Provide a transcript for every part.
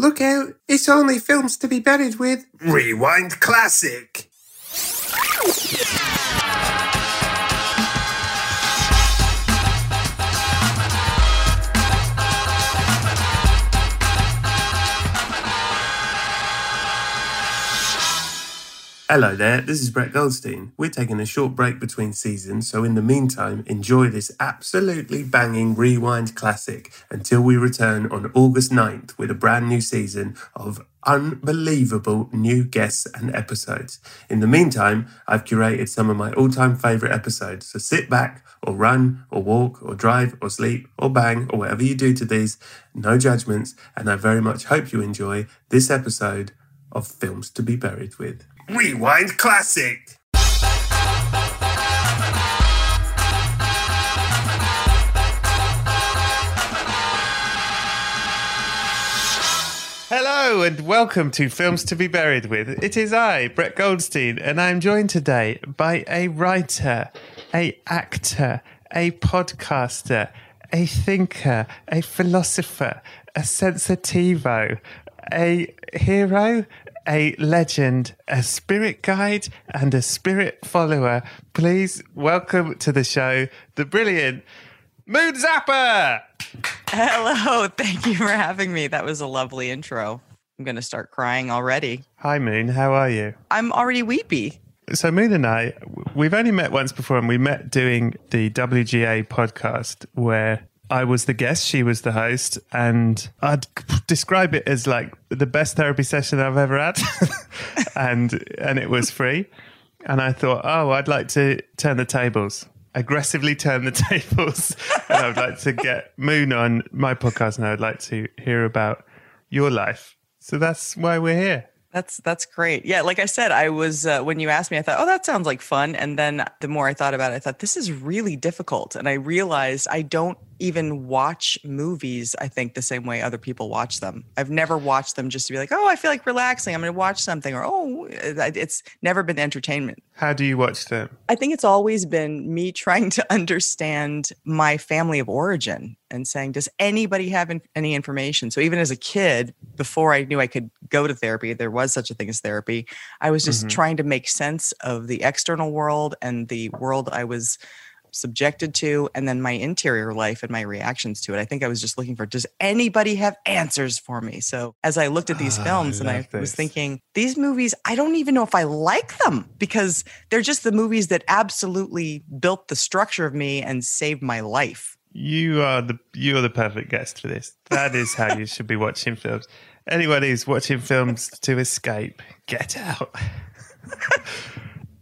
Look out, it's only films to be buried with. Rewind Classic. Hello there, this is Brett Goldstein. We're taking a short break between seasons, so in the meantime, enjoy this absolutely banging rewind classic until we return on August 9th with a brand new season of unbelievable new guests and episodes. In the meantime, I've curated some of my all time favourite episodes, so sit back or run or walk or drive or sleep or bang or whatever you do to these, no judgments, and I very much hope you enjoy this episode of Films to be Buried with. Rewind Classic. Hello and welcome to Films to be Buried with. It is I, Brett Goldstein, and I'm joined today by a writer, a actor, a podcaster, a thinker, a philosopher, a sensitivo, a hero, a legend, a spirit guide, and a spirit follower. Please welcome to the show the brilliant Moon Zappa. Hello. Thank you for having me. That was a lovely intro. I'm going to start crying already. Hi, Moon. How are you? I'm already weepy. So, Moon and I, we've only met once before, and we met doing the WGA podcast where I was the guest, she was the host, and I'd describe it as like the best therapy session I've ever had, and and it was free. And I thought, oh, I'd like to turn the tables, aggressively turn the tables, and I'd like to get Moon on my podcast, and I'd like to hear about your life. So that's why we're here. That's that's great. Yeah, like I said, I was uh, when you asked me, I thought, oh, that sounds like fun. And then the more I thought about it, I thought this is really difficult. And I realized I don't even watch movies. I think the same way other people watch them. I've never watched them just to be like, oh, I feel like relaxing. I'm going to watch something, or oh, it's never been entertainment. How do you watch them? I think it's always been me trying to understand my family of origin and saying, does anybody have in- any information? So even as a kid, before I knew I could go to therapy, there was such a thing as therapy. I was just mm-hmm. trying to make sense of the external world and the world I was subjected to and then my interior life and my reactions to it. I think I was just looking for does anybody have answers for me? So as I looked at these oh, films I and I this. was thinking, these movies, I don't even know if I like them because they're just the movies that absolutely built the structure of me and saved my life. You are the you are the perfect guest for this. That is how you should be watching films. Anyone who's watching films to escape, get out.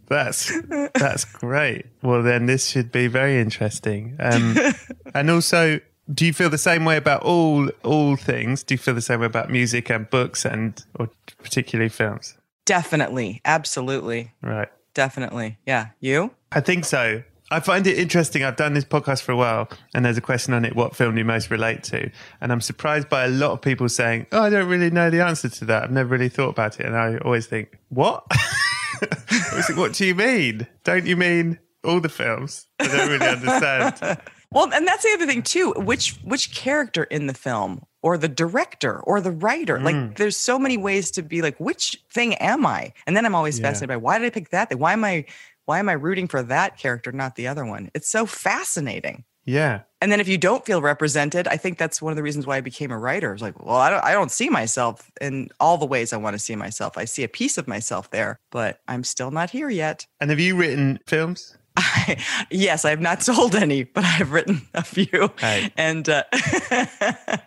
That's that's great. Well, then this should be very interesting. Um, and also, do you feel the same way about all all things? Do you feel the same way about music and books and or particularly films? Definitely, absolutely. Right. Definitely. Yeah. You? I think so. I find it interesting. I've done this podcast for a while, and there's a question on it: what film do you most relate to? And I'm surprised by a lot of people saying, "Oh, I don't really know the answer to that. I've never really thought about it." And I always think, "What? what do you mean? Don't you mean all the films? I don't really understand." Well, and that's the other thing too. Which which character in the film or the director or the writer? Mm. Like there's so many ways to be like, which thing am I? And then I'm always Yeah. fascinated by why did I pick that thing? Why am I why am I rooting for that character, not the other one? It's so fascinating. Yeah, And then if you don't feel represented, I think that's one of the reasons why I became a writer. It's like, well, I don't I don't see myself in all the ways I want to see myself. I see a piece of myself there, but I'm still not here yet. and have you written films? I, yes, I have not sold any, but I've written a few, Hey. and uh,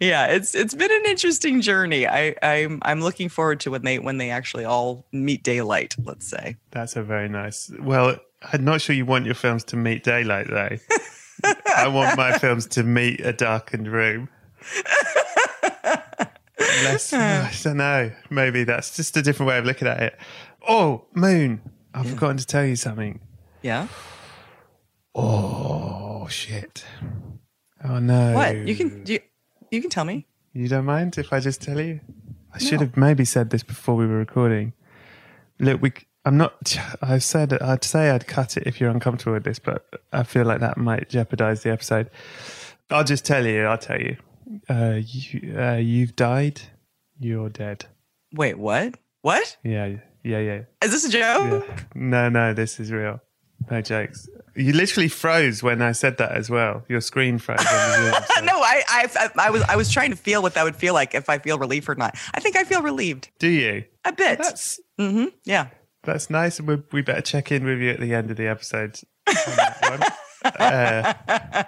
yeah, it's it's been an interesting journey. I I'm I'm looking forward to when they when they actually all meet daylight. Let's say. That's a very nice. Well, I'm not sure you want your films to meet daylight, though. I want my films to meet a darkened room. Less, I don't know. Maybe that's just a different way of looking at it. Oh, Moon. I've forgotten to tell you something. Yeah. Oh, shit. Oh, no. What you can you, you can tell me. You don't mind if I just tell you? I should have maybe said this before we were recording. Look, we. I'm not. I said I'd say I'd cut it if you're uncomfortable with this, but I feel like that might jeopardize the episode. I'll just tell you. I'll tell you. Uh, you uh, you've died. You're dead. Wait, what? What Yeah, yeah, yeah, is this a joke? yeah. No, no, this is real. No jokes. You literally froze when I said that as well. Your screen froze. on the Zoom, so- no, I, I I was I was trying to feel what that would feel like if I feel relief or not. I think I feel relieved Do you? a bit. That's mm-hmm. Yeah. That's nice. We, we better check in with you at the end of the episode. on that one. Uh,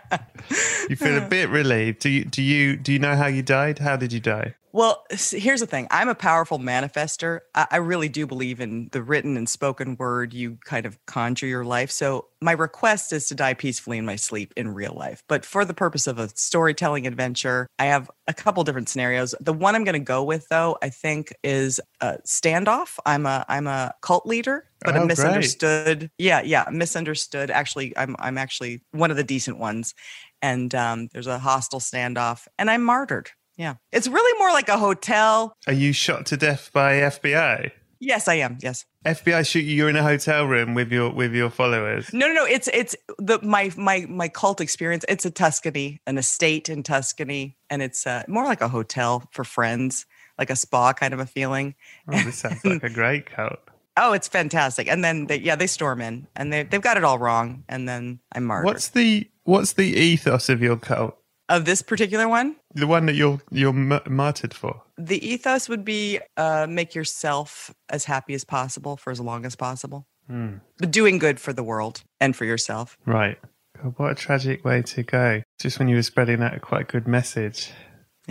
you feel a bit relieved. Do you? Do you? Do you know how you died? How did you die? Well, here's the thing. I'm a powerful manifester. I, I really do believe in the written and spoken word. You kind of conjure your life. So my request is to die peacefully in my sleep in real life. But for the purpose of a storytelling adventure, I have a couple different scenarios. The one I'm going to go with, though, I think is a standoff. I'm a I'm a cult leader, but Oh, a great. misunderstood. Yeah, yeah, misunderstood. Actually, I'm I'm actually one of the decent ones. And um, there's a hostile standoff, and I'm martyred. Yeah. It's really more like a hotel. Are you shot to death by FBI? Yes, I am. Yes. FBI shoot you. You're in a hotel room with your with your followers. No, no, no. It's it's the my my my cult experience. It's a Tuscany, an estate in Tuscany, and it's uh, more like a hotel for friends, like a spa kind of a feeling. Oh, this sounds like a great cult. Oh, it's fantastic. And then they, yeah, they storm in, and they they've got it all wrong, and then I'm martyred. What's the What's the ethos of your cult? of this particular one? The one that you're you're m- martyred for. The ethos would be uh, make yourself as happy as possible for as long as possible, but doing good for the world and for yourself. Right. God, what a tragic way to go. Just when you were spreading out quite a good message.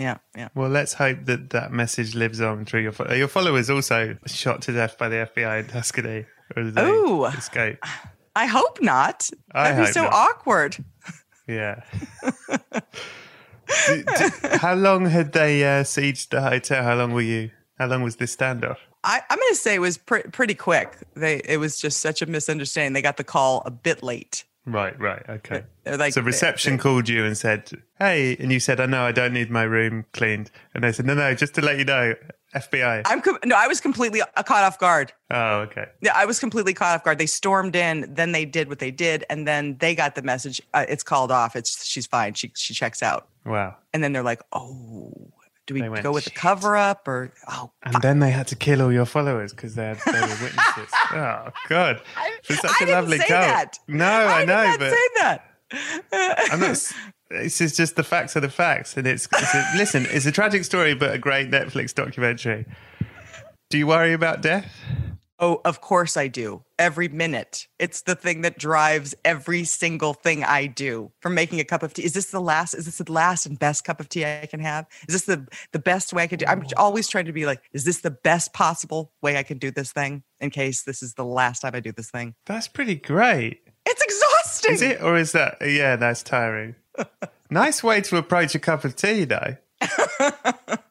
Yeah, yeah. Well, let's hope that that message lives on through your fo- your followers. Also shot to death by the FBI in Tuscany. Or did they Ooh. escape? I hope not. I That'd be so not. awkward. Yeah. D- d- how long had they uh, sieged the hotel? How long were you? How long was this standoff? I, I'm going to say it was pre- pretty quick. They it was just such a misunderstanding. They got the call a bit late. Right, right, okay. They're so reception they- called you and said, "Hey," and you said, "I know, I don't need my room cleaned." And they said, "No, no, just to let you know, FBI." I'm com- no, I was completely uh, caught off guard. oh, okay. Yeah, I was completely caught off guard. They stormed in, then they did what they did, and then they got the message. Uh, it's called off. It's she's fine. She she checks out, Wow. and then they're like, oh, do we went, go with the cover up or oh? And then they had to kill all your followers because they, they were witnesses. oh God! It's such I a lovely say. No, I, I know, not but say that. I'm not. This is just the facts are the facts, and it's, it's a, listen. It's a tragic story, but a great Netflix documentary. Do you worry about death? Oh, of course I do. Every minute. It's the thing that drives every single thing I do. From making a cup of tea. Is this the last is this the last and best cup of tea I can have? Is this the the best way I can do? I'm always trying to be like, is this the best possible way I can do this thing in case this is the last time I do this thing? That's pretty great. It's exhausting. Is it, or is that? Yeah, that's tiring. nice way to approach a cup of tea, though.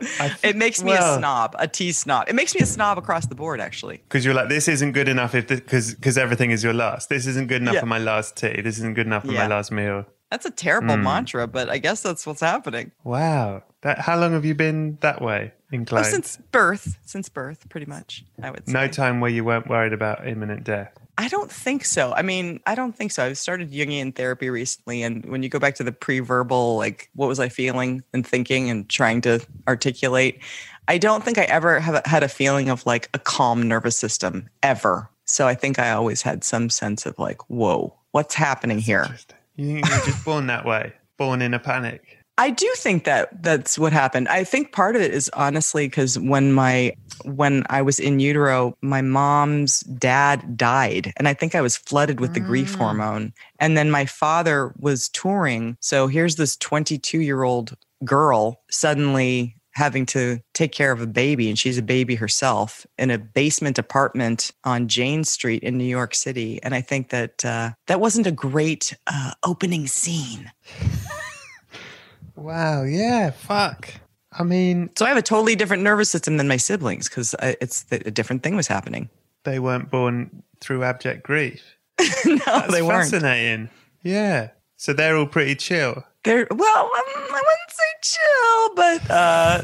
it makes me well- a snob, a tea snob. It makes me a snob across the board, actually. Because you're like, this isn't good enough if because because everything is your last. This isn't good enough Yeah. for my last tea. This isn't good enough for Yeah. my last meal. That's a terrible Hmm. mantra, but I guess that's what's happening. Wow. That how long have you been that way Oh, inclined? since birth, since birth, pretty much. I would say. no time where you weren't worried about imminent death. I don't think so. I mean, I don't think so. I've started Jungian therapy recently, and when you go back to the pre-verbal, like what was I feeling and thinking and trying to articulate, I don't think I ever have had a feeling of like a calm nervous system ever. So I think I always had some sense of like, whoa, what's happening here? You think you're just born that way, born in a panic. I do think that that's what happened. I think part of it is honestly because when my when I was in utero, my mom's dad died, and I think I was flooded with the grief hormone. And then my father was touring, so here's this 22 year old girl suddenly having to take care of a baby, and she's a baby herself in a basement apartment on Jane Street in New York City. And I think that uh, that wasn't a great uh, opening scene. Wow. Yeah. Fuck. I mean, So I have a totally different nervous system than my siblings because it's a different thing was happening. they weren't born through abject grief. no, That's they weren't. fascinating. Yeah. So they're all pretty chill. They're well, um, I wouldn't say chill, but uh,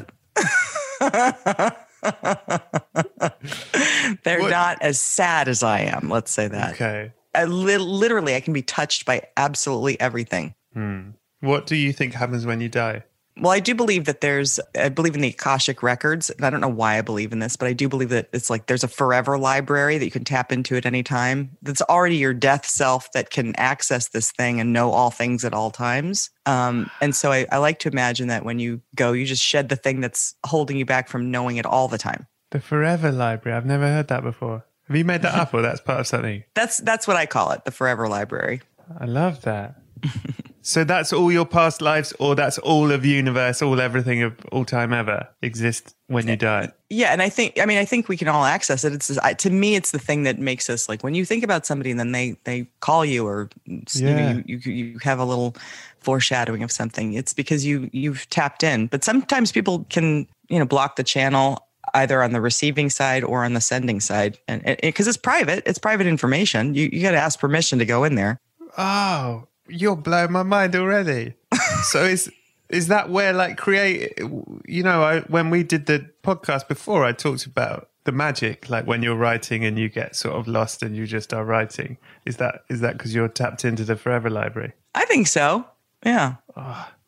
they're What- not as sad as I am. Let's say that. Okay. I li- literally, I can be touched by absolutely everything. Hmm. What do you think happens when you die? Well, I do believe that there's, I believe in the Akashic records. And I don't know why I believe in this, but I do believe that it's like there's a forever library that you can tap into at any time. That's already your death self that can access this thing and know all things at all times. Um, and so I, I like to imagine that when you go, you just shed the thing that's holding you back from knowing it all the time. The Forever Library. I've never heard that before. Have you made that up or that's part of something? That's that's what I call it, the forever library. I love that. so that's all your past lives, or that's all of universe, all everything of all time ever exists when you die. Yeah, and I think I mean I think we can all access it. It's I, to me it's the thing that makes us like when you think about somebody and then they they call you or you know you, you you have a little foreshadowing of something. It's because you you've tapped in. But sometimes people can you know block the channel either on the receiving side or on the sending side, and because it's private, it's private information. You you got to ask permission to go in there. Oh, you're blowing my mind already. so is is that where like create? You know, I, when we did the podcast before, I talked about the magic, like when you're writing and you get sort of lost and you just are writing. Is that is that because you're tapped into the Forever Library? I think so. Yeah.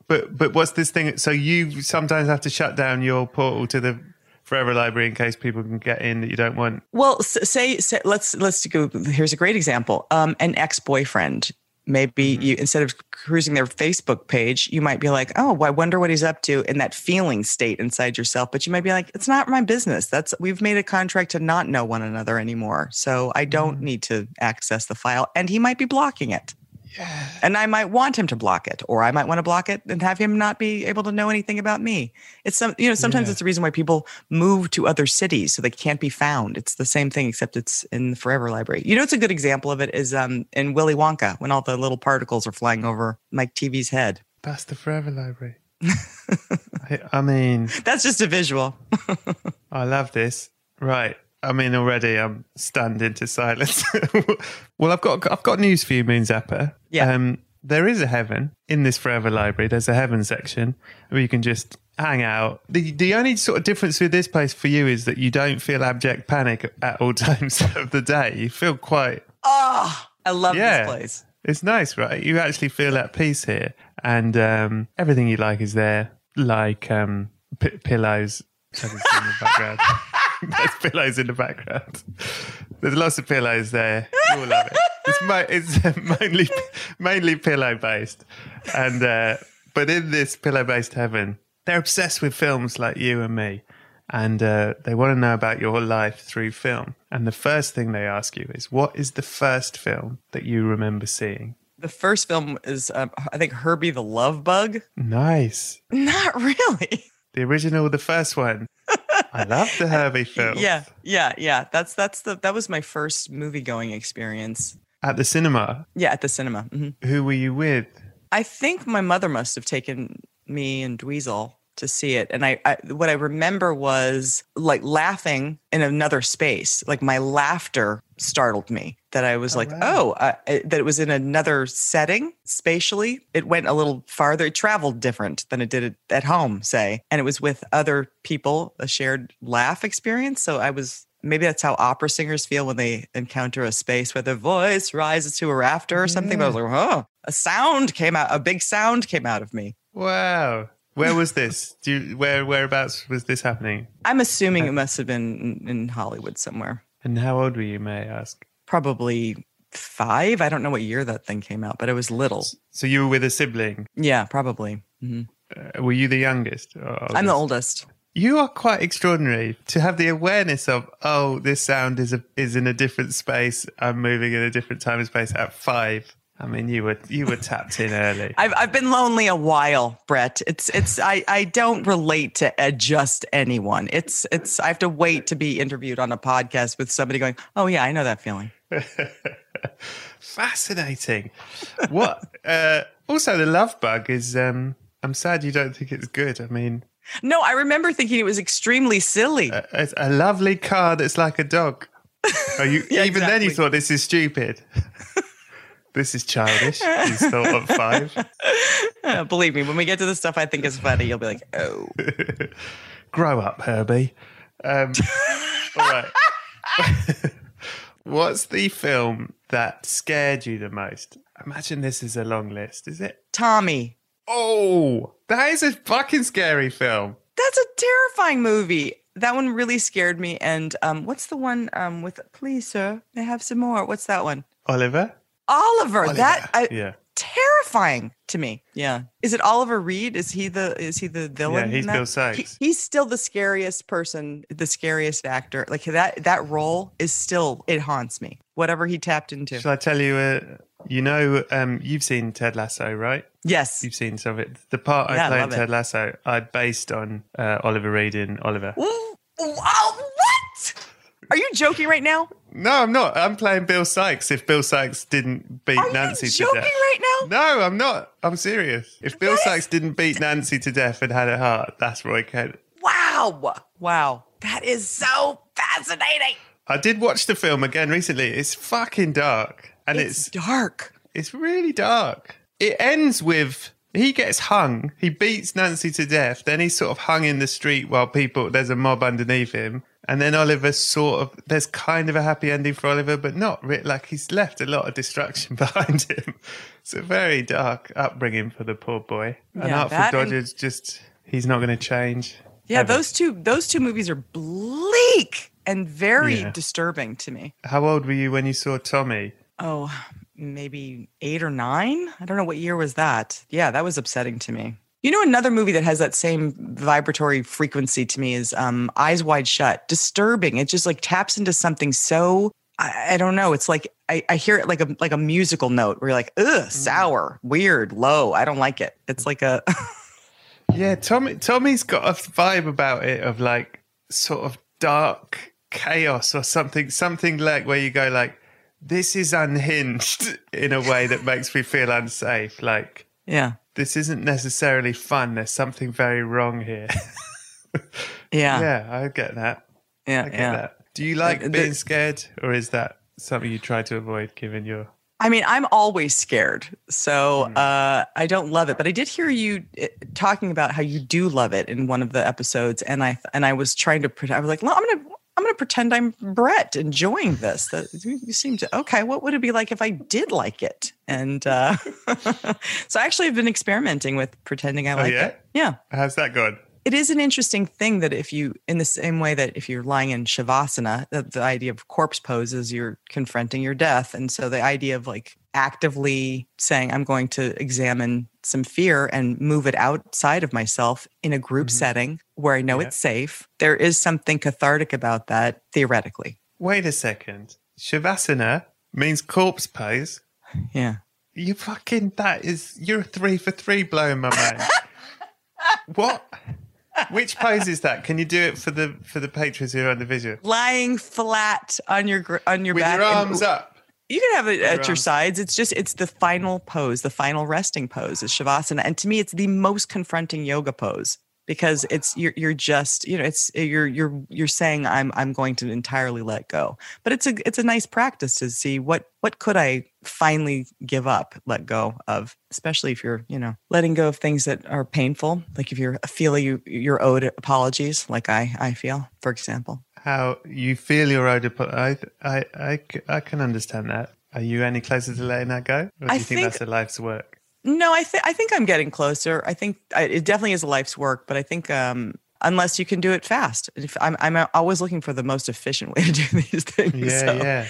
But but what's this thing? So you sometimes have to shut down your portal to the Forever Library in case people can get in that you don't want. Well, say, say let's let's go. Here's a great example. Um, an ex boyfriend. Maybe mm-hmm. you instead of cruising their Facebook page, you might be like, "Oh, I wonder what he's up to," in that feeling state inside yourself. But you might be like, "It's not my business. That's we've made a contract to not know one another anymore, so I don't mm-hmm. need to access the file." And he might be blocking it. Yeah. And I might want him to block it, or I might want to block it and have him not be able to know anything about me. It's some, you know, sometimes Yeah. it's the reason why people move to other cities so they can't be found. It's the same thing, except it's in the Forever Library. You know, it's a good example of it is um, in Willy Wonka when all the little particles are flying over Mike Teavee's head. That's the Forever Library. I, I mean, That's just a visual. I love this. Right. I mean, already I'm stunned into silence. well, I've got I've got news for you, Moon Zappa. Yeah. Um, there is a heaven in this Forever Library. There's a heaven section where you can just hang out. The the only sort of difference with this place for you is that you don't feel abject panic at all times of the day. You feel quite Oh, I love Yeah. this place. It's nice, right? You actually feel at peace here, and um, everything you like is there, like um, p- pillows. I can see in the background. There's pillows in the background. There's lots of pillows there. You will love it. It's, mo- it's mainly mainly pillow based, and uh, but in this pillow based heaven, they're obsessed with films like you and me, and uh, they want to know about your life through film. And the first thing they ask you is, "What is the first film that you remember seeing?" The first film is, um, I think, Herbie the Love Bug. Nice. Not really. The original, the first one. I love the Herbie film. Yeah, yeah, yeah. That's that's the that was my first movie going experience. At the cinema. Yeah, at the cinema. hmm Who were you with? I think my mother must have taken me and Dweezil. to see it. And I, I what I remember was like laughing in another space. Like my laughter startled me that I was Oh, like, wow. oh, uh, that it was in another setting spatially. It went a little farther. It traveled different than it did at home, say. And it was with other people, a shared laugh experience. So I was maybe that's how opera singers feel when they encounter a space where their voice rises to a rafter or something. But I was like, oh, a sound came out, a big sound came out of me. Wow. Where was this? Do you, where whereabouts was this happening? I'm assuming it must have been in, in Hollywood somewhere. And how old were you, may I ask? Probably five. I don't know what year that thing came out, but it was little. So you were with a sibling. Yeah, probably. hmm Uh, were you the youngest? I'm the oldest? You are quite extraordinary to have the awareness of, oh, this sound is a, is in a different space. I'm moving in a different time and space at five. I mean, you were you were tapped in early. I've I've been lonely a while, Brett. It's it's I I don't relate to uh, just anyone. It's it's I have to wait to be interviewed on a podcast with somebody going, "Oh yeah, I know that feeling." Fascinating. What? uh, also, the love bug is. Um, I'm sad you don't think it's good. I mean, No, I remember thinking it was extremely silly. a, a, a lovely car that's like a dog. Oh, you, Yeah, even then, you thought this is stupid. this is childish. You thought at five. Uh, Believe me, when we get to the stuff I think is funny, you'll be like, "Oh." Grow up, Herbie. Um, all right. What's the film that scared you the most? Imagine this is a long list. Is it? Tommy. Oh, that is a fucking scary film. That's a terrifying movie. That one really scared me. And um, what's the one um, with "Please, sir, may I have some more"? What's that one? Oliver. Oliver. That I, yeah. Terrifying to me. Yeah. Is it Oliver Reed? Is he the is he the villain? Yeah, he's in that? Bill He- he's still the scariest person, the scariest actor. Like that that role is still it haunts me. Whatever he tapped into. Shall I tell you? Uh, you know, um, you've seen Ted Lasso, right? Yes. You've seen some of it. The part Yeah, I I play in love it. Ted Lasso, I based on uh, Oliver Reed in Oliver. Ooh, oh, what? Are you joking right now? No, I'm not. I'm playing Bill Sikes. If Bill Sikes didn't beat Are Nancy you to death. right now? No, I'm not. I'm serious. If Bill Sikes didn't beat Nancy to death and had a heart, that's Roy Kent. Wow. Wow. That is so fascinating. I did watch the film again recently. It's fucking dark. And It's it's dark. it's really dark. It ends with he gets hung. He beats Nancy to death. Then he's sort of hung in the street while people there's a mob underneath him. And then Oliver sort of there's kind of a happy ending for Oliver, but not really. Like he's left a lot of destruction behind him. It's a very dark upbringing for the poor boy. and Yeah, Artful that and- Dodger's just he's not going to change. Yeah, ever. those two those two movies are bleak and very Yeah. disturbing to me. How old were you when you saw Tommy? Oh, maybe 8 or 9? I don't know what year was that. Yeah, that was upsetting to me. You know another movie that has that same vibratory frequency to me is um Eyes Wide Shut. Disturbing. It just like taps into something so I, I don't know. It's like I, I hear it like a like a musical note where you're like, ugh, sour, weird, low. I don't like it. It's like a Yeah, Tommy. Tommy's got a vibe about it of like sort of dark chaos or something. Something like where you go like, this is unhinged in a way that makes me feel unsafe. Like yeah. this isn't necessarily fun. There's something very wrong here. Yeah. yeah, I get that. Yeah. I get yeah. that. Do you like the- being scared, or is that something you try to avoid given your? I mean, I'm always scared, so Hmm. uh, I don't love it. But I did hear you uh, talking about how you do love it in one of the episodes, and I and I was trying to. I was like, "Well, I'm gonna I'm gonna pretend I'm Brett enjoying this. That you seem to okay. What would it be like if I did like it? And uh, so I actually have been experimenting with pretending I like Oh, yeah? it. Yeah, How's that gone? It is an interesting thing that if you, in the same way that if you're lying in shavasana, that the idea of corpse pose is you're confronting your death. And so the idea of like actively saying, I'm going to examine some fear and move it outside of myself in a group mm-hmm. setting where I know Yeah. it's safe, there is something cathartic about that theoretically. Wait a second. Shavasana means corpse pose. Yeah. You fucking that is you're three for three blowing my mind. what? Which pose is that? Can you do it for the for the patrons who are on the visual? Lying flat on your on your With back. your and- arms up. You can have it at your sides. It's just it's the final pose, the final resting pose is shavasana, and to me, it's the most confronting yoga pose. Because it's you're you're just you know it's you're you're you're saying I'm I'm going to entirely let go. But it's a it's a nice practice to see what what could I finally give up, let go of, especially if you're you know letting go of things that are painful, like if you're feeling you you're owed apologies, like I I feel, for example. How you feel you're owed I I I I can understand that. Are you any closer to letting that go? Or do I you think, think- that's a life's work? No, I think I think I'm getting closer. I think I, it definitely is a life's work, but I think um, unless you can do it fast, if I'm I'm always looking for the most efficient way to do these things. Yeah, so, yeah.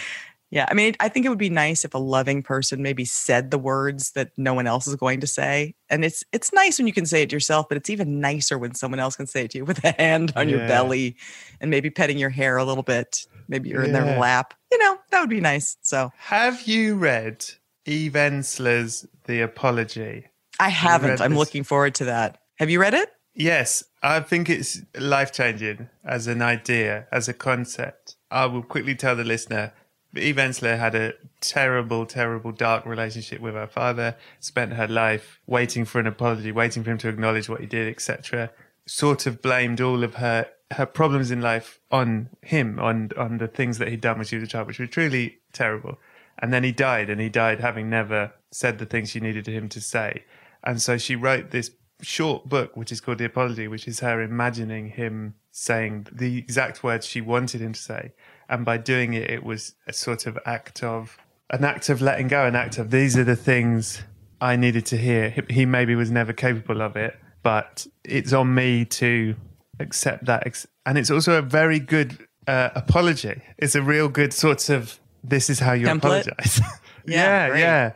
yeah. I mean, I think it would be nice if a loving person maybe said the words that no one else is going to say, and it's it's nice when you can say it yourself, but it's even nicer when someone else can say it to you with a hand on your belly and maybe petting your hair a little bit. Maybe you're in their lap. You know, that would be nice. So Have you read Eve Ensler's The Apology? I haven't. read I'm this? looking forward to that. Have you read it? Yes, I think it's life changing as an idea, as a concept. I will quickly tell the listener Eve Ensler had a terrible, terrible, dark relationship with her father, spent her life waiting for an apology, waiting for him to acknowledge what he did, etc. Sort of blamed all of her her problems in life on him, on on the things that he'd done when she was a child, which were truly terrible. And then he died, and he died having never said the things she needed him to say. And so she wrote this short book, which is called The Apology, which is her imagining him saying the exact words she wanted him to say. And by doing it, it was a sort of act of an act of letting go, an act of these are the things I needed to hear. He- maybe was never capable of it, but it's on me to accept that. And it's also a very good uh, apology. It's a real good sort of this is how you Template? apologize. Yeah, yeah, yeah.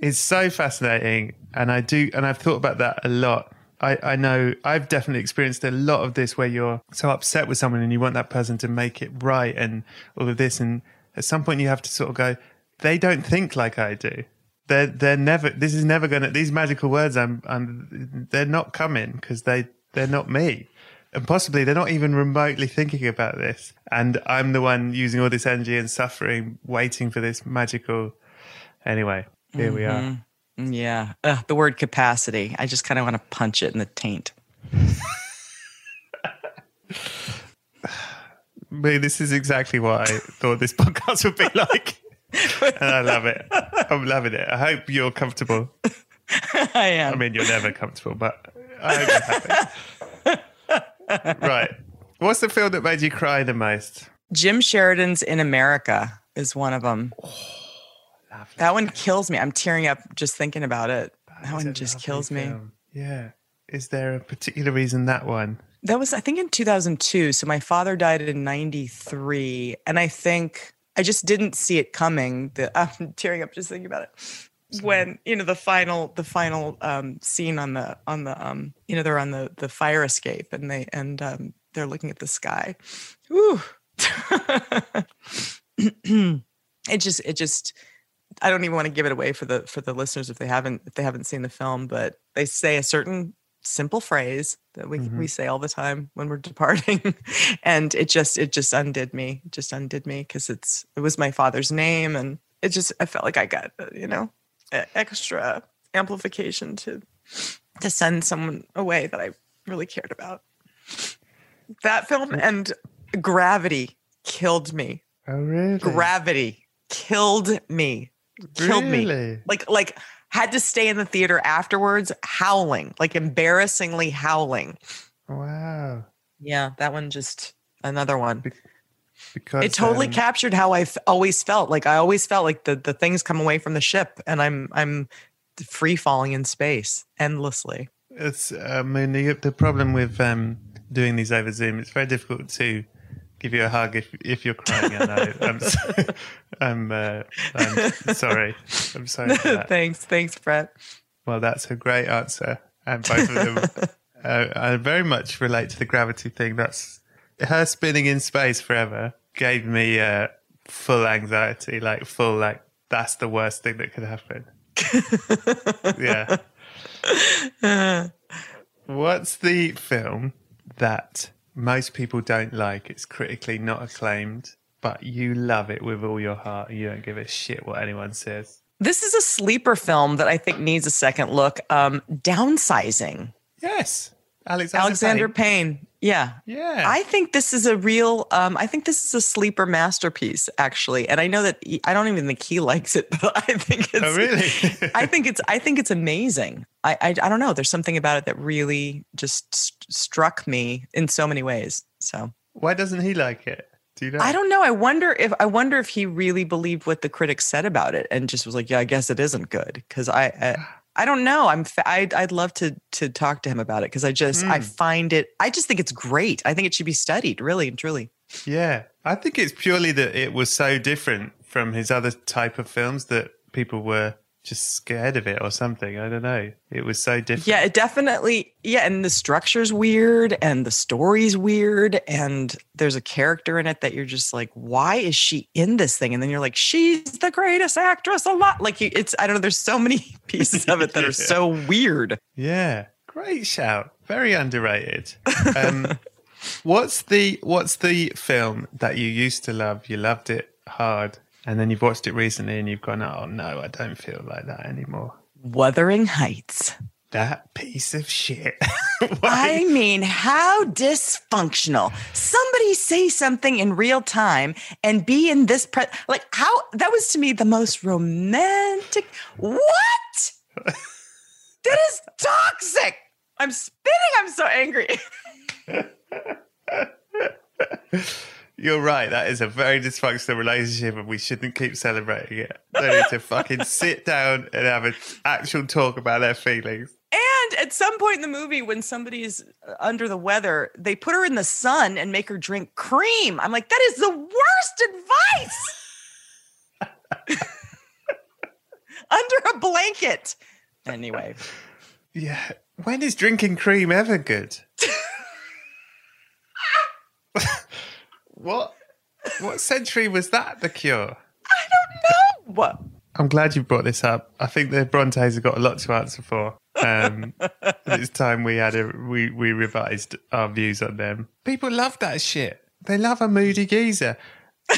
It's so fascinating, and I do, and I've thought about that a lot. I, I know I've definitely experienced a lot of this where you're so upset with someone and you want that person to make it right and all of this, and at some point you have to sort of go, they don't think like I do. They're they're never. This is never gonna. These magical words, I'm I'm. They're not coming because they they're not me. And possibly they're not even remotely thinking about this. And I'm the one using all this energy and suffering, waiting for this magical. Anyway, here we are. Mm, Yeah. Ugh, the word capacity. I just kind of want to punch it in the taint. Mean, this is exactly what I thought this podcast would be like. and I love it. I'm loving it. I hope you're comfortable. I am. I mean, you're never comfortable, but I hope you're happy. right. What's the film that made you cry the most? Jim Sheridan's In America is one of them. Oh, that one kills me. I'm tearing up just thinking about it. That It's one just kills me. Yeah. Is there a particular reason that one? That was, I think, in 2002. So my father died in 93. And I think I just didn't see it coming. The, I'm tearing up just thinking about it. When, you know, the final, the final um, scene on the, on the, um, you know, they're on the, the fire escape and they, and um, they're looking at the sky. Ooh. it just, it just, I don't even want to give it away for the, for the listeners if they haven't, if they haven't seen the film, but they say a certain simple phrase that we we say all the time when we're departing and it just it just undid me It just undid me because it's it was my father's name and it just i felt like i got uh, you know extra amplification to to send someone away that i really cared about. That film mm. and gravity killed me. Oh, really? gravity killed me. Killed me. Like like had to stay in the theater afterwards howling like embarrassingly howling. Wow. yeah that one just another one Because it totally um, captured how I've always felt like i always felt like the the things come away from the ship and i'm i'm free falling in space endlessly It's, I mean, the, the problem with um, doing these over Zoom, it's very difficult to give you a hug if if you're crying. I know. I'm, so, I'm, uh, I'm sorry. I'm sorry thanks thanks brett Well, that's a great answer, and both of them. uh, I very much relate to the gravity thing. That's her spinning in space forever gave me uh, full anxiety, like full like that's the worst thing that could happen. yeah. What's the film that most people don't like? It's critically not acclaimed, but you love it with all your heart. You don't give a shit what anyone says. this is a sleeper film that i think needs a second look um downsizing Yes. Alexander, Alexander Payne. Payne. Yeah. Yeah. I think this is a real um I think this is a sleeper masterpiece actually. And I know that he, I don't even think he likes it, but I think it's oh, really? I think it's I think it's amazing. I, I I don't know, there's something about it that really just st- struck me in so many ways. So Why doesn't he like it? Do you know? I don't know. I wonder if I wonder if he really believed what the critics said about it and just was like, yeah, I guess it isn't good because I, I I don't know. I'm fa- I'd, I'd love to to talk to him about it because I just I Mm. find it I just think it's great. I think it should be studied really and truly. Yeah, I think it's purely that it was so different from his other type of films that people were just scared of it or something. I don't know. It was so different. Yeah, it definitely. Yeah, and the structure's weird, and the story's weird, and there's a character in it that you're just like, why is she in this thing? And then you're like, she's the greatest actress a lot. Like you, it's I don't know. There's so many pieces of it that are so weird. Yeah, great shout. Very underrated. Um, what's the What's the film that you used to love? You loved it hard, and then you've watched it recently, and you've gone, "Oh no, I don't feel like that anymore." Wuthering Heights. That piece of shit. I mean, how dysfunctional. Somebody say something in real time and be in this pre like how that was to me the most romantic. What? that is toxic. I'm spitting. I'm so angry. You're right. That is a very dysfunctional relationship, and we shouldn't keep celebrating it. They need to fucking sit down and have an actual talk about their feelings. And at some point in the movie, when somebody's uh, under the weather, they put her in the sun and make her drink cream. I'm like, that is the worst advice. under a blanket. Anyway, Yeah. When is drinking cream ever good? what? What century was that? The cure. I don't know. What? I'm glad you brought this up. I think the Brontes have got a lot to answer for. Um, it's time we had a we we revised our views on them. People love that shit. They love a moody geezer.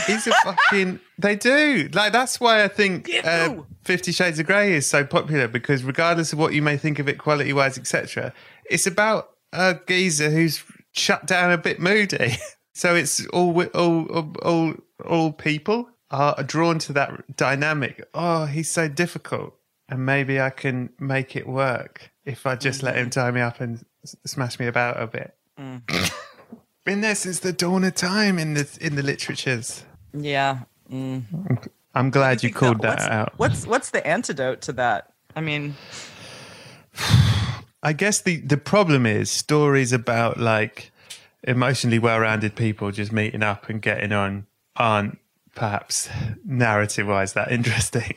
He's a fucking. They do. Like that's why I think uh, Fifty Shades of Grey is so popular because regardless of what you may think of it quality wise, etc., it's about a geezer who's shut down a bit moody. so it's all all all all, people are drawn to that dynamic. Oh, he's so difficult, and maybe I can make it work if I just let him tie me up and smash me about a bit. Been there since the dawn of time in the in the literatures. Yeah. mm. I'm glad you called that what's, out. What's what's the antidote to that? I mean, I guess the the problem is stories about like emotionally well-rounded people just meeting up and getting on aren't perhaps narrative-wise that interesting.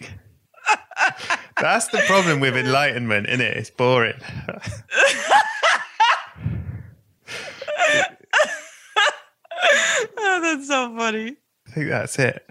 That's the problem with enlightenment, isn't it? It's boring. oh, that's so funny. I think that's it.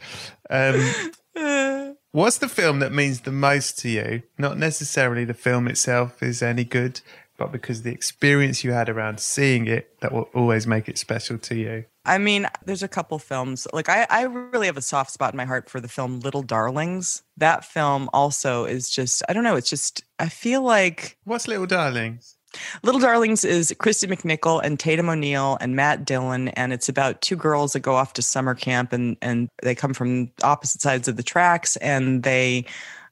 Um, what's the film that means the most to you? Not necessarily the film itself is any good, but because the experience you had around seeing it that will always make it special to you. I mean, there's a couple films. Like I, I really have a soft spot in my heart for the film Little Darlings. That film also is just, I don't know, it's just I feel like What's Little Darlings? Little Darlings is Kristy McNichol and Tatum O'Neal and Matt Dillon, and it's about two girls that go off to summer camp and and they come from opposite sides of the tracks, and they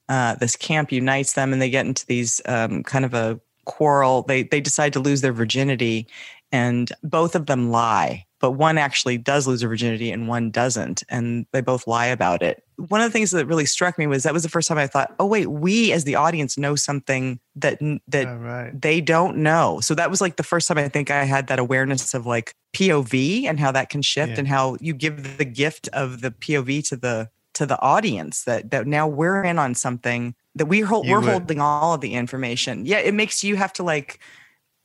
uh, this camp unites them, and they get into these um, kind of a quarrel. They they decide to lose their virginity, and both of them lie, but one actually does lose her virginity and one doesn't, and they both lie about it. One of the things that really struck me was that was the first time I thought, oh wait, we as the audience know something that that Oh, right. they don't know. So that was like the first time I think I had that awareness of like POV and how that can shift Yeah. and how you give the gift of the POV to the to the audience that that now we're in on something that we hold, we're would- holding all of the information. Yeah, it makes you have to like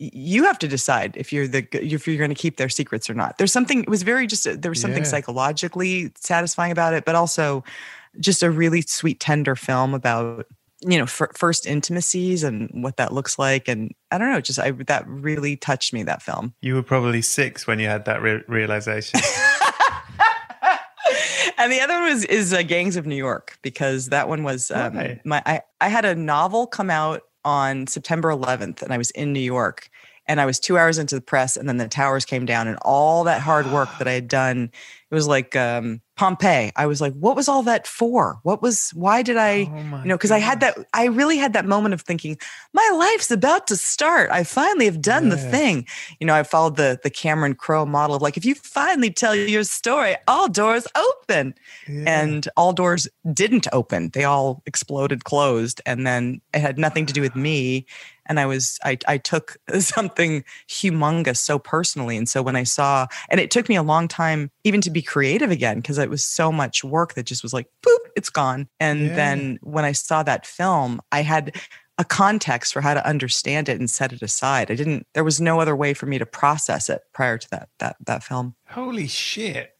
you have to decide if you're the if you're going to keep their secrets or not. There's something it was very just uh, there was something Yeah. psychologically satisfying about it, but also just a really sweet tender film about you know fir- first intimacies and what that looks like and i don't know just i that really touched me that film You were probably six when you had that re- realization. and the other one was is uh, gangs of new york because that one was um, Why? my I, I had a novel come out on september 11th and i was in new york and I was two hours into the press, and then the towers came down, and all that hard work that I had done, it was like um, Pompeii. I was like, what was all that for? What was? Why did I? Oh you know, because I had that. I really had that moment of thinking, my life's about to start. I finally have done the thing. You know, I followed the the Cameron Crowe model of like, if you finally tell your story, all doors open Yeah. and all doors didn't open they all exploded closed and then it had nothing to do with me and i was i, I took something humongous so personally and so when i saw and it took me a long time even to be creative again because it was so much work that just was like boop it's gone and Yeah. then when i saw that film i had a context for how to understand it and set it aside i didn't there was no other way for me to process it prior to that that that film Holy shit.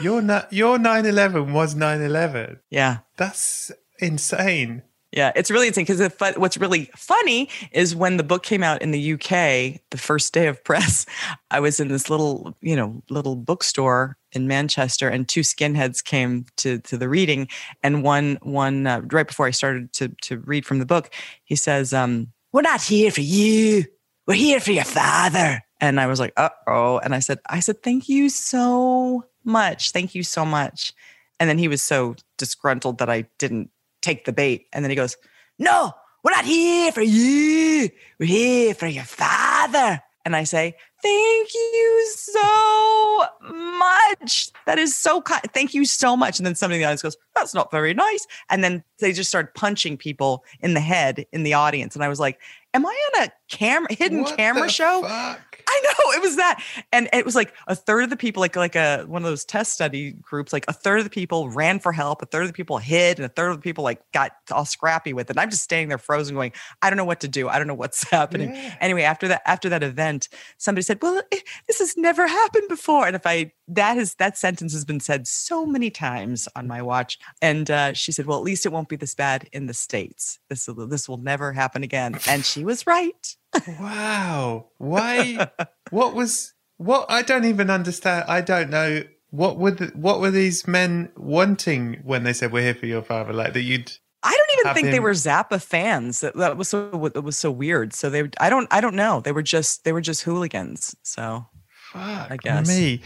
Your your 9/11 was 9/11. yeah That's insane. Yeah, it's really insane because what's really funny is when the book came out in the UK, the first day of press, I was in this little, you know, little bookstore in Manchester, and two skinheads came to to the reading, and one one uh, right before I started to to read from the book, he says, um, "We're not here for you. We're here for your father." And I was like, "Uh oh," and I said, "I said thank you so much, thank you so much," and then he was so disgruntled that I didn't take the bait. And then he goes, No, we're not here for you. We're here for your father. And I say, Thank you so much. That is so kind. Thank you so much. And then somebody in the audience goes, That's not very nice. And then they just started punching people in the head in the audience. And I was like, Am I on a camera hidden What camera show? Fuck? I know it was that, and it was like a third of the people, like like a one of those test study groups, like a third of the people ran for help, a third of the people hid, and a third of the people like got all scrappy with it. And I'm just standing there frozen, going, I don't know what to do. I don't know what's happening. Yeah. Anyway, after that, after that event, somebody said, "Well, eh, this has never happened before." And if I that is that sentence has been said so many times on my watch, and uh, she said, "Well, at least it won't be this bad in the states. This this will never happen again." And she was right. Wow. Why? what was what? I don't even understand. I don't know. What were the, what were these men wanting when they said we're here for your father? Like that you'd I don't even think they were Zappa fans. That, that was so that was so weird. So they, I don't, I don't know. They were just, they were just hooligans. So fuck I guess. me.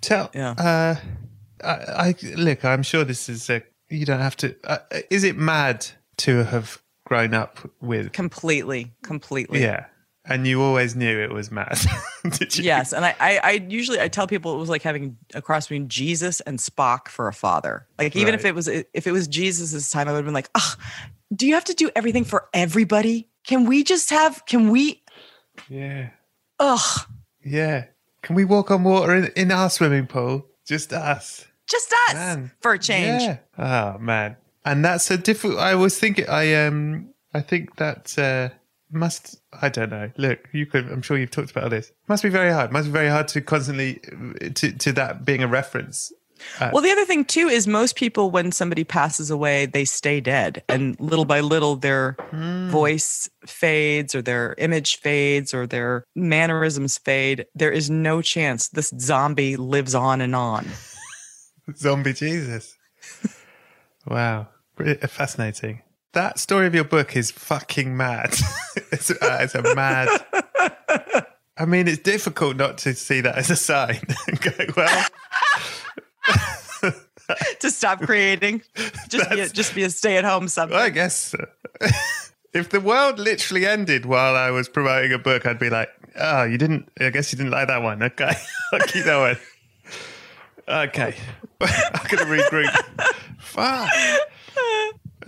Tell. Yeah. Uh, I, I look. I'm sure this is a. You don't have to. Uh, is it mad to have grown up with? completely, completely. Yeah. And you always knew it was mad. Did you? Yes, and I, I, I usually I tell people it was like having a cross between Jesus and Spock for a father. Like even if it was if it was Jesus's time, I would have been like, oh, do you have to do everything for everybody? Can we just have? Can we? Yeah. Ugh, Yeah. Can we walk on water in, in our swimming pool? Just us. just us Man. for a change. Yeah. Oh man. And that's a difficult I was thinking I um I think that uh must I don't know. Look, you could I'm sure you've talked about this. Must be very hard. Must be very hard to constantly to to that being a reference. Well, the other thing too is most people, when somebody passes away, they stay dead, and little by little, their voice fades, or their image fades, or their mannerisms fade. There is no chance this zombie lives on and on. Zombie Jesus. wow. Fascinating. That story of your book is fucking mad. it's, uh, it's a mad. I mean, it's difficult not to see that as a sign. go, well, to stop creating, just be a, just be a stay at home something. I guess if the world literally ended while I was promoting a book, I'd be like, oh, you didn't, I guess you didn't like that one. Okay. I'll keep that one. Okay. I'm to regroup. Fuck.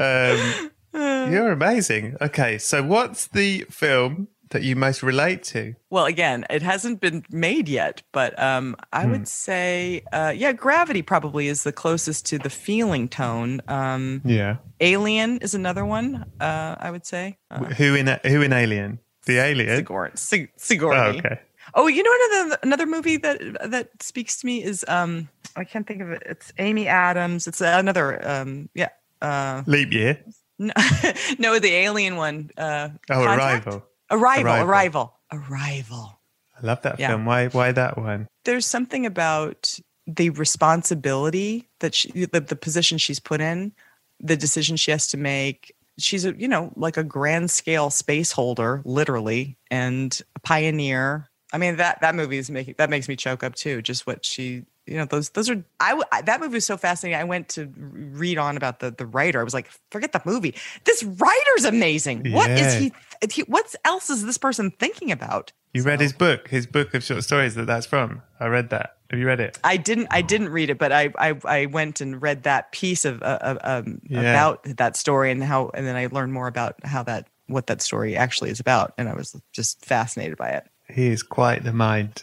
Um, you're amazing. Okay. So, what's the film that you most relate to? Well, again, it hasn't been made yet, but um, I would say, uh, yeah, Gravity probably is the closest to the feeling tone. Um, Yeah. Alien is another one. Uh, I would say. Uh, Who in Who in Alien? The alien. Sigourney. Sig- Oh, okay. Oh, you know another another movie that that speaks to me is um I can't think of it. It's Amy Adams. It's another um yeah uh Leap year. no, no the alien one. Uh, Oh, Contact? Arrival. Arrival. Arrival. Arrival. Arrival. I love that Yeah. film. Why? Why that one? There's something about the responsibility that she, the, the position she's put in, the decision she has to make, she's a you know like a grand scale space holder, literally, and a pioneer. I mean that that movie is making that makes me choke up too. Just what she you know those those are I that movie was so fascinating. I went to read on about the the writer. I was like, forget the movie. This writer's amazing. What is Yeah. he, he? What else is this person thinking about? You read his book, his book of short stories that that's from. I read that. Have you read it? I didn't. I didn't read it, but I I, I went and read that piece of uh, uh, um, Yeah. about that story and how, and then I learned more about how that what that story actually is about, and I was just fascinated by it. He is quite the mind.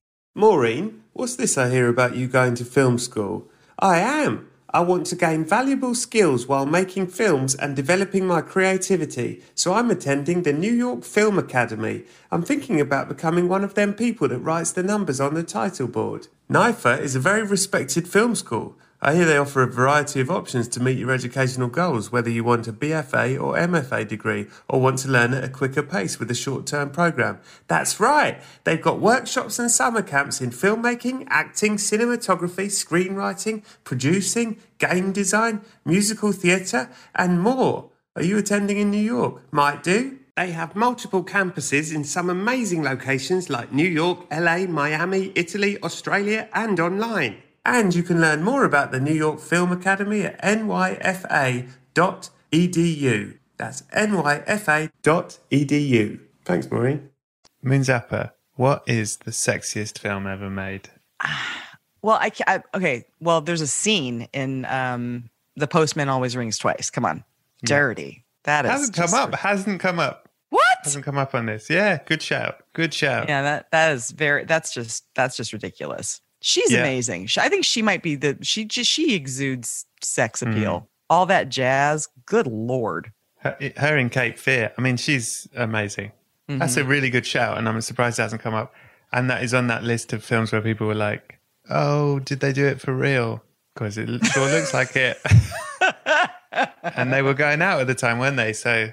Maureen, what's this I hear about you going to film school? I am. I want to gain valuable skills while making films and developing my creativity, so I'm attending the New York Film Academy. I'm thinking about becoming one of them people that writes the numbers on the title board. NYFA is a very respected film school. I hear they offer a variety of options to meet your educational goals, whether you want a BFA or MFA degree or want to learn at a quicker pace with a short term program. That's right, they've got workshops and summer camps in filmmaking, acting, cinematography, screenwriting, producing, game design, musical theatre, and more. Are you attending in New York? Might do. They have multiple campuses in some amazing locations like New York, LA, Miami, Italy, Australia, and online. And you can learn more about the New York Film Academy at nyfa.edu. That's nyfa.edu. Thanks, Maureen. Moon Zappa, what is the sexiest film ever made? Well, I, ca- I okay. Well, there's a scene in um, "The Postman Always Rings Twice." Come on, dirty. That is Hasn't come up. Hasn't come up. What? Hasn't come up on this. Yeah, good shout. Good shout. Yeah, that that is very. That's just that's just ridiculous. She's Yeah. amazing. She, I think she might be the. She just she exudes sex Mm. appeal. All that jazz. Good lord. Her, her in Cape Fear. I mean, she's amazing. That's Mm-hmm. a really good shout, and I'm surprised it hasn't come up. And that is on that list of films where people were like, "Oh, did they do it for real?" Because it sure looks like it. and they were going out at the time, weren't they? So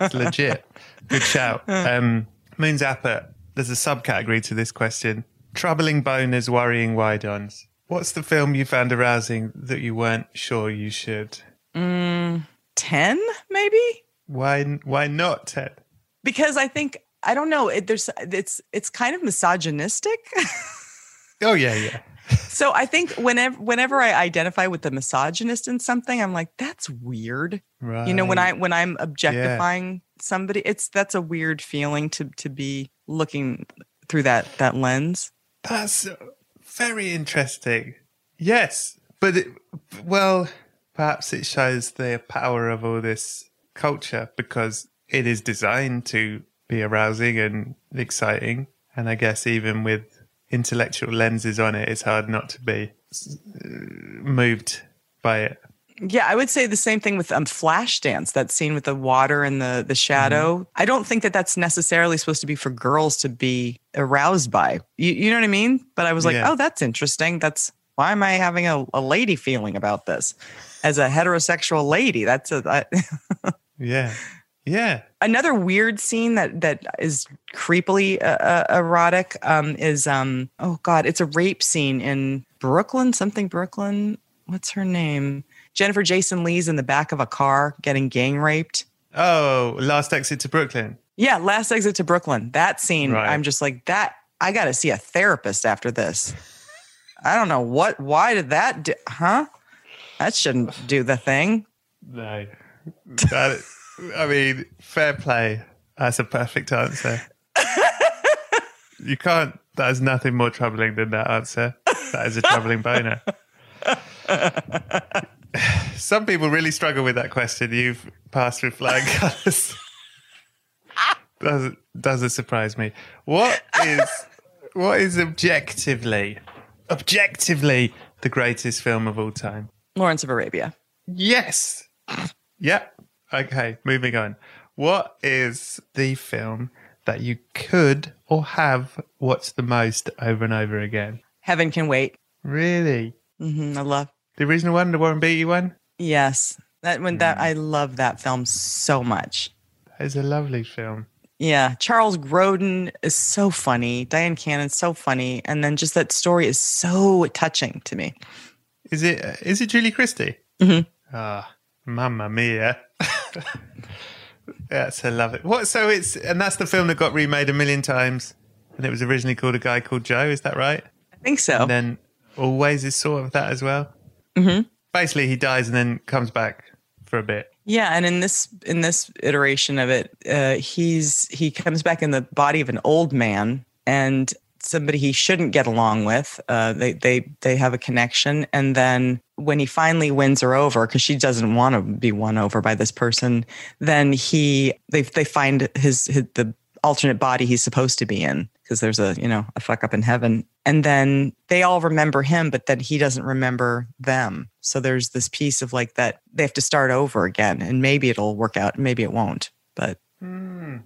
it's legit. Good shout. Um, Moon Zappa. There's a subcategory to this question: troubling boners, worrying wide-ons. What's the film you found arousing that you weren't sure you should? Mm, Ten maybe Why? Why not Ted? because I think I don't know. It, there's it's it's kind of misogynistic. Oh yeah, yeah. so I think whenever whenever I identify with the misogynist in something, I'm like, that's weird. Right. You know, when I when I'm objectifying somebody, it's that's a weird feeling to to be looking through that that lens. That's very interesting. Yes, but it, well, perhaps it shows the power of all this culture because it is designed to be arousing and exciting. And I guess even with intellectual lenses on it, it's hard not to be uh, moved by it. Yeah, I would say the same thing with um, Flashdance, that scene with the water and the the shadow. I don't think that that's necessarily supposed to be for girls to be aroused by. You, you know what I mean? But I was like, Yeah. oh, that's interesting. That's why am I having a, a lady feeling about this as a heterosexual lady? That's a I, Yeah, yeah. another weird scene that that is creepily uh, uh, erotic. Um, is um, oh god, it's a rape scene in Brooklyn, something Brooklyn. What's her name? Jennifer Jason Lee's in the back of a car getting gang raped. Oh, last exit to Brooklyn. Yeah, last exit to Brooklyn. That scene, Right. I'm just like that. I got to see a therapist after this. I don't know what, why did that do, huh? That shouldn't do the thing. No. That, I mean, fair play. That's a perfect answer. you can't, that is nothing more troubling than that answer. That is a troubling boner. Some people really struggle with that question. You've passed with flying colours. doesn't doesn't surprise me. What is what is objectively objectively the greatest film of all time? Lawrence of Arabia. Yes. Yep. Okay, moving on. What is the film that you could or have watched the most over and over again? Heaven Can Wait. Really? hmm I love, The original one, the Warren Beatty one? yes. That when that, I love that film so much. That is a lovely film. Yeah, Charles Grodin is so funny. Dyan Cannon's so funny, and then just that story is so touching to me. Is it is it Julie Christie? Mhm. Ah, mamma mia. That's I love it. What so it's and that's the film that got remade a million times and it was originally called A Guy Called Joe, is that right? I think so. And then always is sort of that as well. Mhm. Basically he dies and then comes back for a bit. Yeah, and in this in this iteration of it, uh, he's he comes back in the body of an old man and somebody he shouldn't get along with. Uh, they they they have a connection, and then when he finally wins her over, because she doesn't want to be won over by this person, then he they they find his, his the alternate body he's supposed to be in because there's a you know a fuck up in heaven. And then they all remember him but then he doesn't remember them. So there's this piece of like that they have to start over again and maybe it'll work out maybe it won't. But hmm.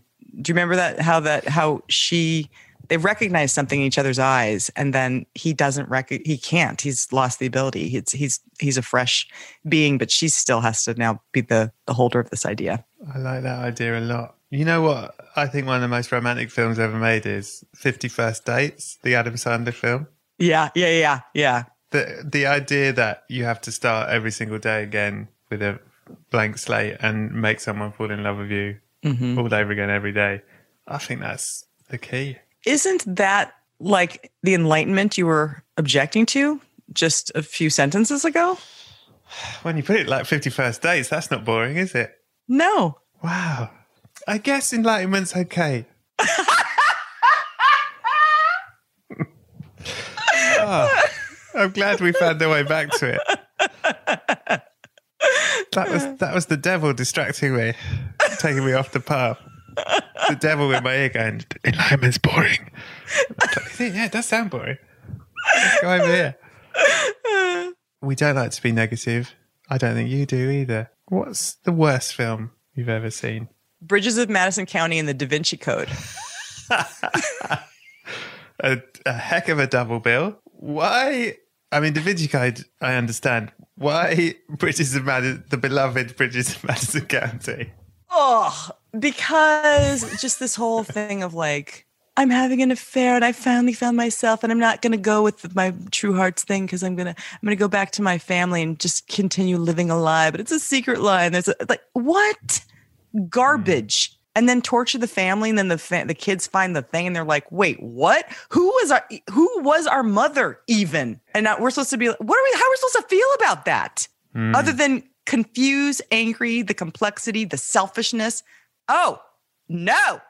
do you remember that how that how she they recognize something in each other's eyes and then he doesn't rec- he can't. He's lost the ability. He's he's he's a fresh being but she still has to now be the the holder of this idea I like that idea a lot. You know what? I think one of the most romantic films ever made is Fifty First Dates, the Adam Sandler film. yeah yeah yeah yeah the the idea that you have to start every single day again with a blank slate and make someone fall in love with you Mhm. all over again every day. I think that's the key. isn't that like the enlightenment you were objecting to just a few sentences ago? When you put it like 51st dates, that's not boring, is it? No. Wow. I guess enlightenment's okay. Ah, I'm glad we found our way back to it. That was that was the devil distracting me, taking me off the path. The devil in my ear going, enlightenment's boring. yeah, it does sound boring. Let's go over here. We don't like to be negative. I don't think you do either. What's the worst film you've ever seen? Bridges of Madison County and the Da Vinci Code. A, a heck of a double bill. Why? I mean, Da Vinci Code, I understand. Why Bridges of Madison, the beloved Bridges of Madison County? Oh, because just this whole thing of like, I'm having an affair and I finally found myself and I'm not going to go with my true heart's thing because I'm going to I'm going to go back to my family and just continue living a lie, but it's a secret lie and there's a, like what garbage. Mm. And then torture the family, and then the fa- the kids find the thing, and they're like, "Wait, what? Who was our who was our mother even?" And now we're supposed to be like, "What are we? How are we supposed to feel about that?" Mm. Other than confused, angry, the complexity, the selfishness. Oh no!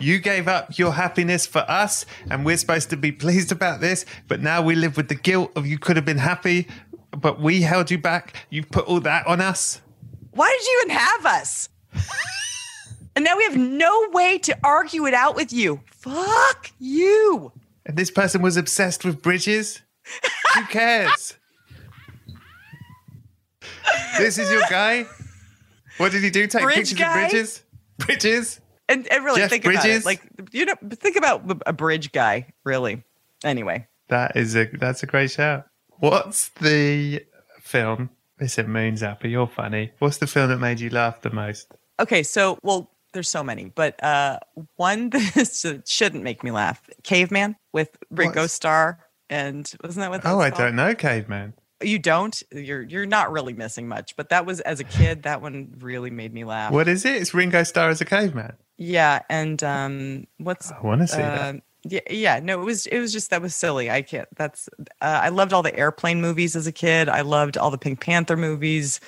You gave up your happiness for us, and we're supposed to be pleased about this, but now we live with the guilt of you could have been happy, but we held you back. You've put all that on us. Why did you even have us? and now we have no way to argue it out with you. Fuck you. And this person was obsessed with bridges? Who cares? this is your guy? What did he do? Take Bridge pictures guy? of bridges? Bridges? And, and really Jeff think about Bridges? it. Like you know, think about a bridge guy. Really. Anyway, That is a that's a great shout. What's the film? Listen, Moon Zappa, you're funny. What's the film that made you laugh the most? okay. So, well, there's so many, but uh, one that shouldn't make me laugh: Caveman with Ringo Starr, and wasn't that what? That Oh, I called? don't know, Caveman. You don't. You're you're not really missing much. But that was as a kid. That one really made me laugh. What is it? It's Ringo Starr as a caveman. Yeah, and um, what's I want to see uh, that. Yeah, yeah, no, it was it was just that was silly. I can't. That's uh, I loved all the airplane movies as a kid. I loved all the Pink Panther movies.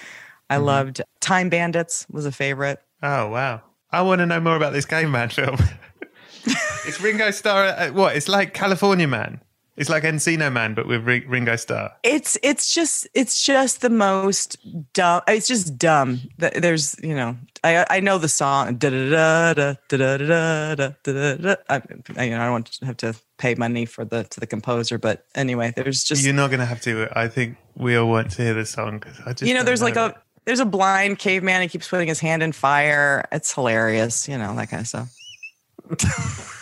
I Mhm. loved Time Bandits was a favorite. Oh wow! I want to know more about this Game Man film. it's Ringo Starr. uh, What? It's like California Man. It's like Encino Man, but with Ri- Ringo Starr. It's it's just it's just the most dumb. It's just dumb. Th- There's you know I I know the song da da da da da da da da da. I, you know I don't want to have to pay money for the to the composer, but anyway, there's just You're not going to have to. I think we all want to hear the song because I just you know there's like a there's a blind caveman. He keeps putting his hand in fire. It's hilarious. You know that kind of stuff.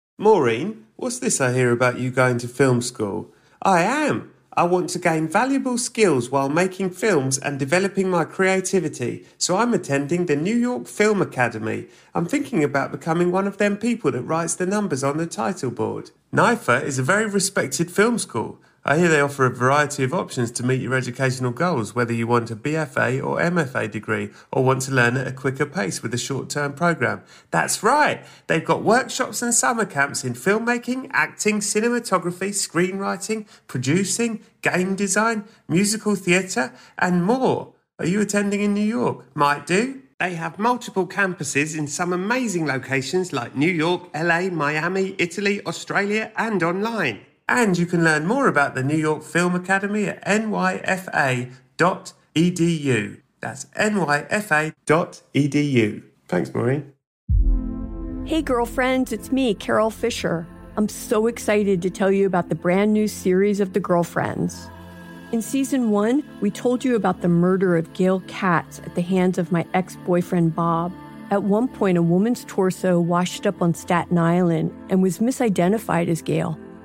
Maureen, what's this I hear about you going to film school? I am. I want to gain valuable skills while making films and developing my creativity, so I'm attending the New York Film Academy. I'm thinking about becoming one of them people that writes the numbers on the title board. NYFA is a very respected film school. I hear they offer a variety of options to meet your educational goals, whether you want a BFA or MFA degree or want to learn at a quicker pace with a short term program. That's right, they've got workshops and summer camps in filmmaking, acting, cinematography, screenwriting, producing, game design, musical theatre, and more. Are you attending in New York? Might do. They have multiple campuses in some amazing locations like New York, LA, Miami, Italy, Australia, and online. And you can learn more about the New York Film Academy at nyfa.edu. That's nyfa.edu. Thanks, Maureen. Hey, girlfriends, it's me, Carol Fisher. I'm so excited to tell you about the brand new series of The Girlfriends. In season one, we told you about the murder of Gail Katz at the hands of my ex boyfriend, Bob. At one point, a woman's torso washed up on Staten Island and was misidentified as Gail.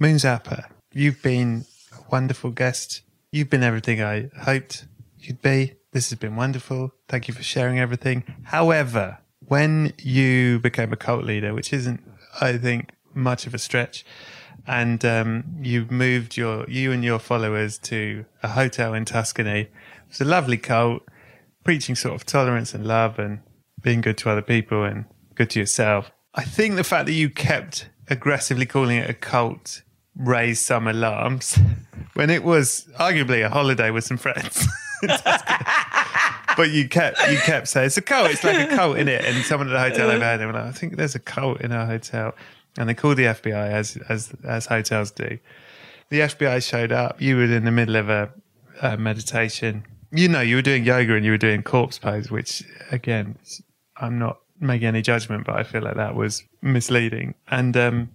Moon Zappa, you've been a wonderful guest. You've been everything I hoped you'd be. This has been wonderful. Thank you for sharing everything. However, when you became a cult leader, which isn't, I think, much of a stretch, and um, you moved your you and your followers to a hotel in Tuscany. It was a lovely cult, preaching sort of tolerance and love and being good to other people and good to yourself. I think the fact that you kept aggressively calling it a cult raised some alarms when it was arguably a holiday with some friends. but you kept you kept saying it's a cult. It's like a cult in it. And someone at the hotel overheard. They were like, I think there's a cult in our hotel, and they called the FBI as as as hotels do. The FBI showed up. You were in the middle of a, a meditation. You know, you were doing yoga and you were doing corpse pose, which again, I'm not making any judgment, but I feel like that was misleading. And um,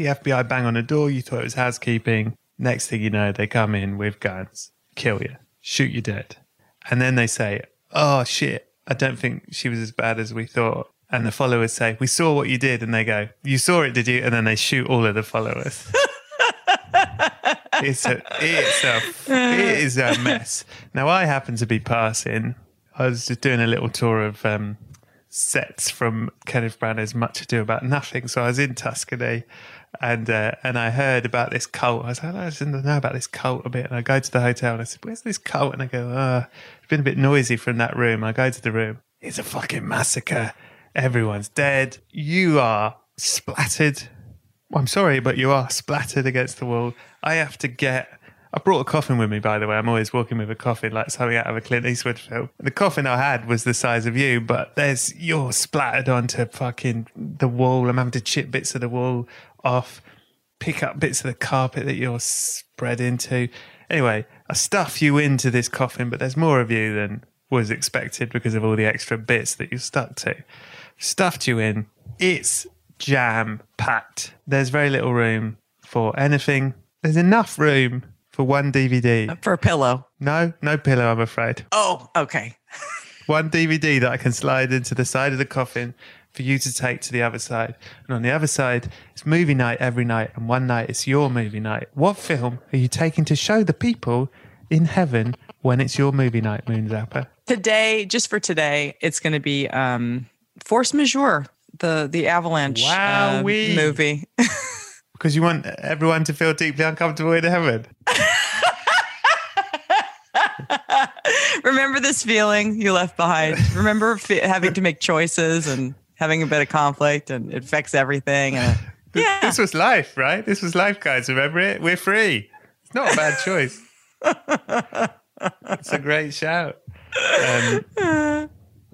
the FBI bang on the door. You thought it was housekeeping. Next thing you know, they come in with guns, kill you, shoot you dead. And then they say, Oh shit, I don't think she was as bad as we thought. And the followers say, We saw what you did. And they go, You saw it, did you? And then they shoot all of the followers. it's a it's a it is a mess. Now I happen to be passing. I was just doing a little tour of um, sets from Kenneth Branagh's Much Ado About Nothing. So I was in Tuscany, and uh, and I heard about this cult. I was like, I didn't know about this cult a bit. And I go to the hotel and I said, "Where's this cult?" And I go, "Ah, it's been a bit noisy from that room." I go to the room. It's a fucking massacre. Everyone's dead. You are splattered. I'm sorry, but you are splattered against the wall. I have to get. I brought a coffin with me, by the way. I'm always walking with a coffin, like something out of a Clint Eastwood film. The coffin I had was the size of you, but there's you're splattered onto fucking the wall. I'm having to chip bits of the wall off, pick up bits of the carpet that you're spread into. Anyway, I stuff you into this coffin, but there's more of you than was expected because of all the extra bits that you stuck to. Stuffed you in. It's jam packed. There's very little room for anything. There's enough room for one DVD. For a pillow. No, no pillow, I'm afraid. Oh, okay. One DVD that I can slide into the side of the coffin for you to take to the other side. And on the other side, it's movie night every night, and one night it's your movie night. What film are you taking to show the people in heaven when it's your movie night, Moon Zappa? Today, just for today, it's going to be um, Force Majeure, the the Avalanche uh, movie. Because you want everyone to feel deeply uncomfortable in heaven. Remember this feeling you left behind. Remember fe- having to make choices and having a bit of conflict, and it affects everything. And yeah. This was life, right? This was life, guys. Remember it? We're free. It's not a bad choice. it's a great shout. Um,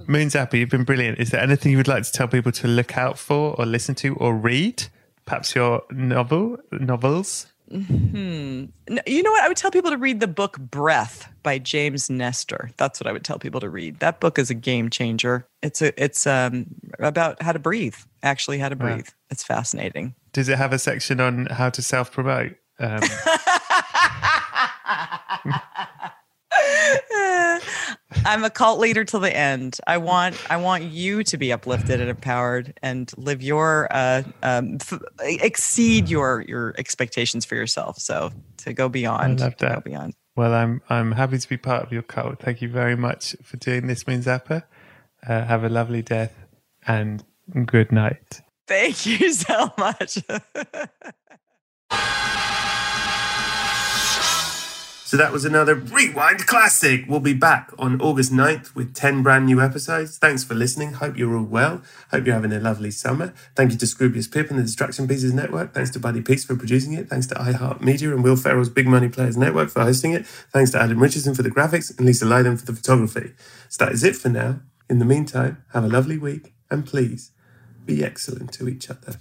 Moon Zappa, you've been brilliant. Is there anything you would like to tell people to look out for or listen to or read? Perhaps your novel, novels? Hmm. You know what? I would tell people to read the book Breath by James Nestor. That's what I would tell people to read. That book is a game changer. It's a it's um about how to breathe. Actually, how to Wow. breathe. It's fascinating. Does it have a section on how to self promote? Um, I'm a cult leader till the end. I want I want you to be uplifted and empowered and live your uh, um, f- exceed your your expectations for yourself. So to go beyond. I love to that. Go beyond. well, I'm I'm happy to be part of your cult. Thank you very much for doing this, Moon Zappa. Uh, have a lovely death and good night. Thank you so much. So that was another Rewind Classic. We'll be back on August 9th with 10 brand new episodes. Thanks for listening. Hope you're all well. Hope you're having a lovely summer. Thank you to Scroobius Pip and the Distraction Pieces Network. Thanks to Buddy Peace for producing it. Thanks to iHeartMedia and Will Ferrell's Big Money Players Network for hosting it. Thanks to Adam Richardson for the graphics and Lisa Lyden for the photography. So that is it for now. In the meantime, have a lovely week and please be excellent to each other.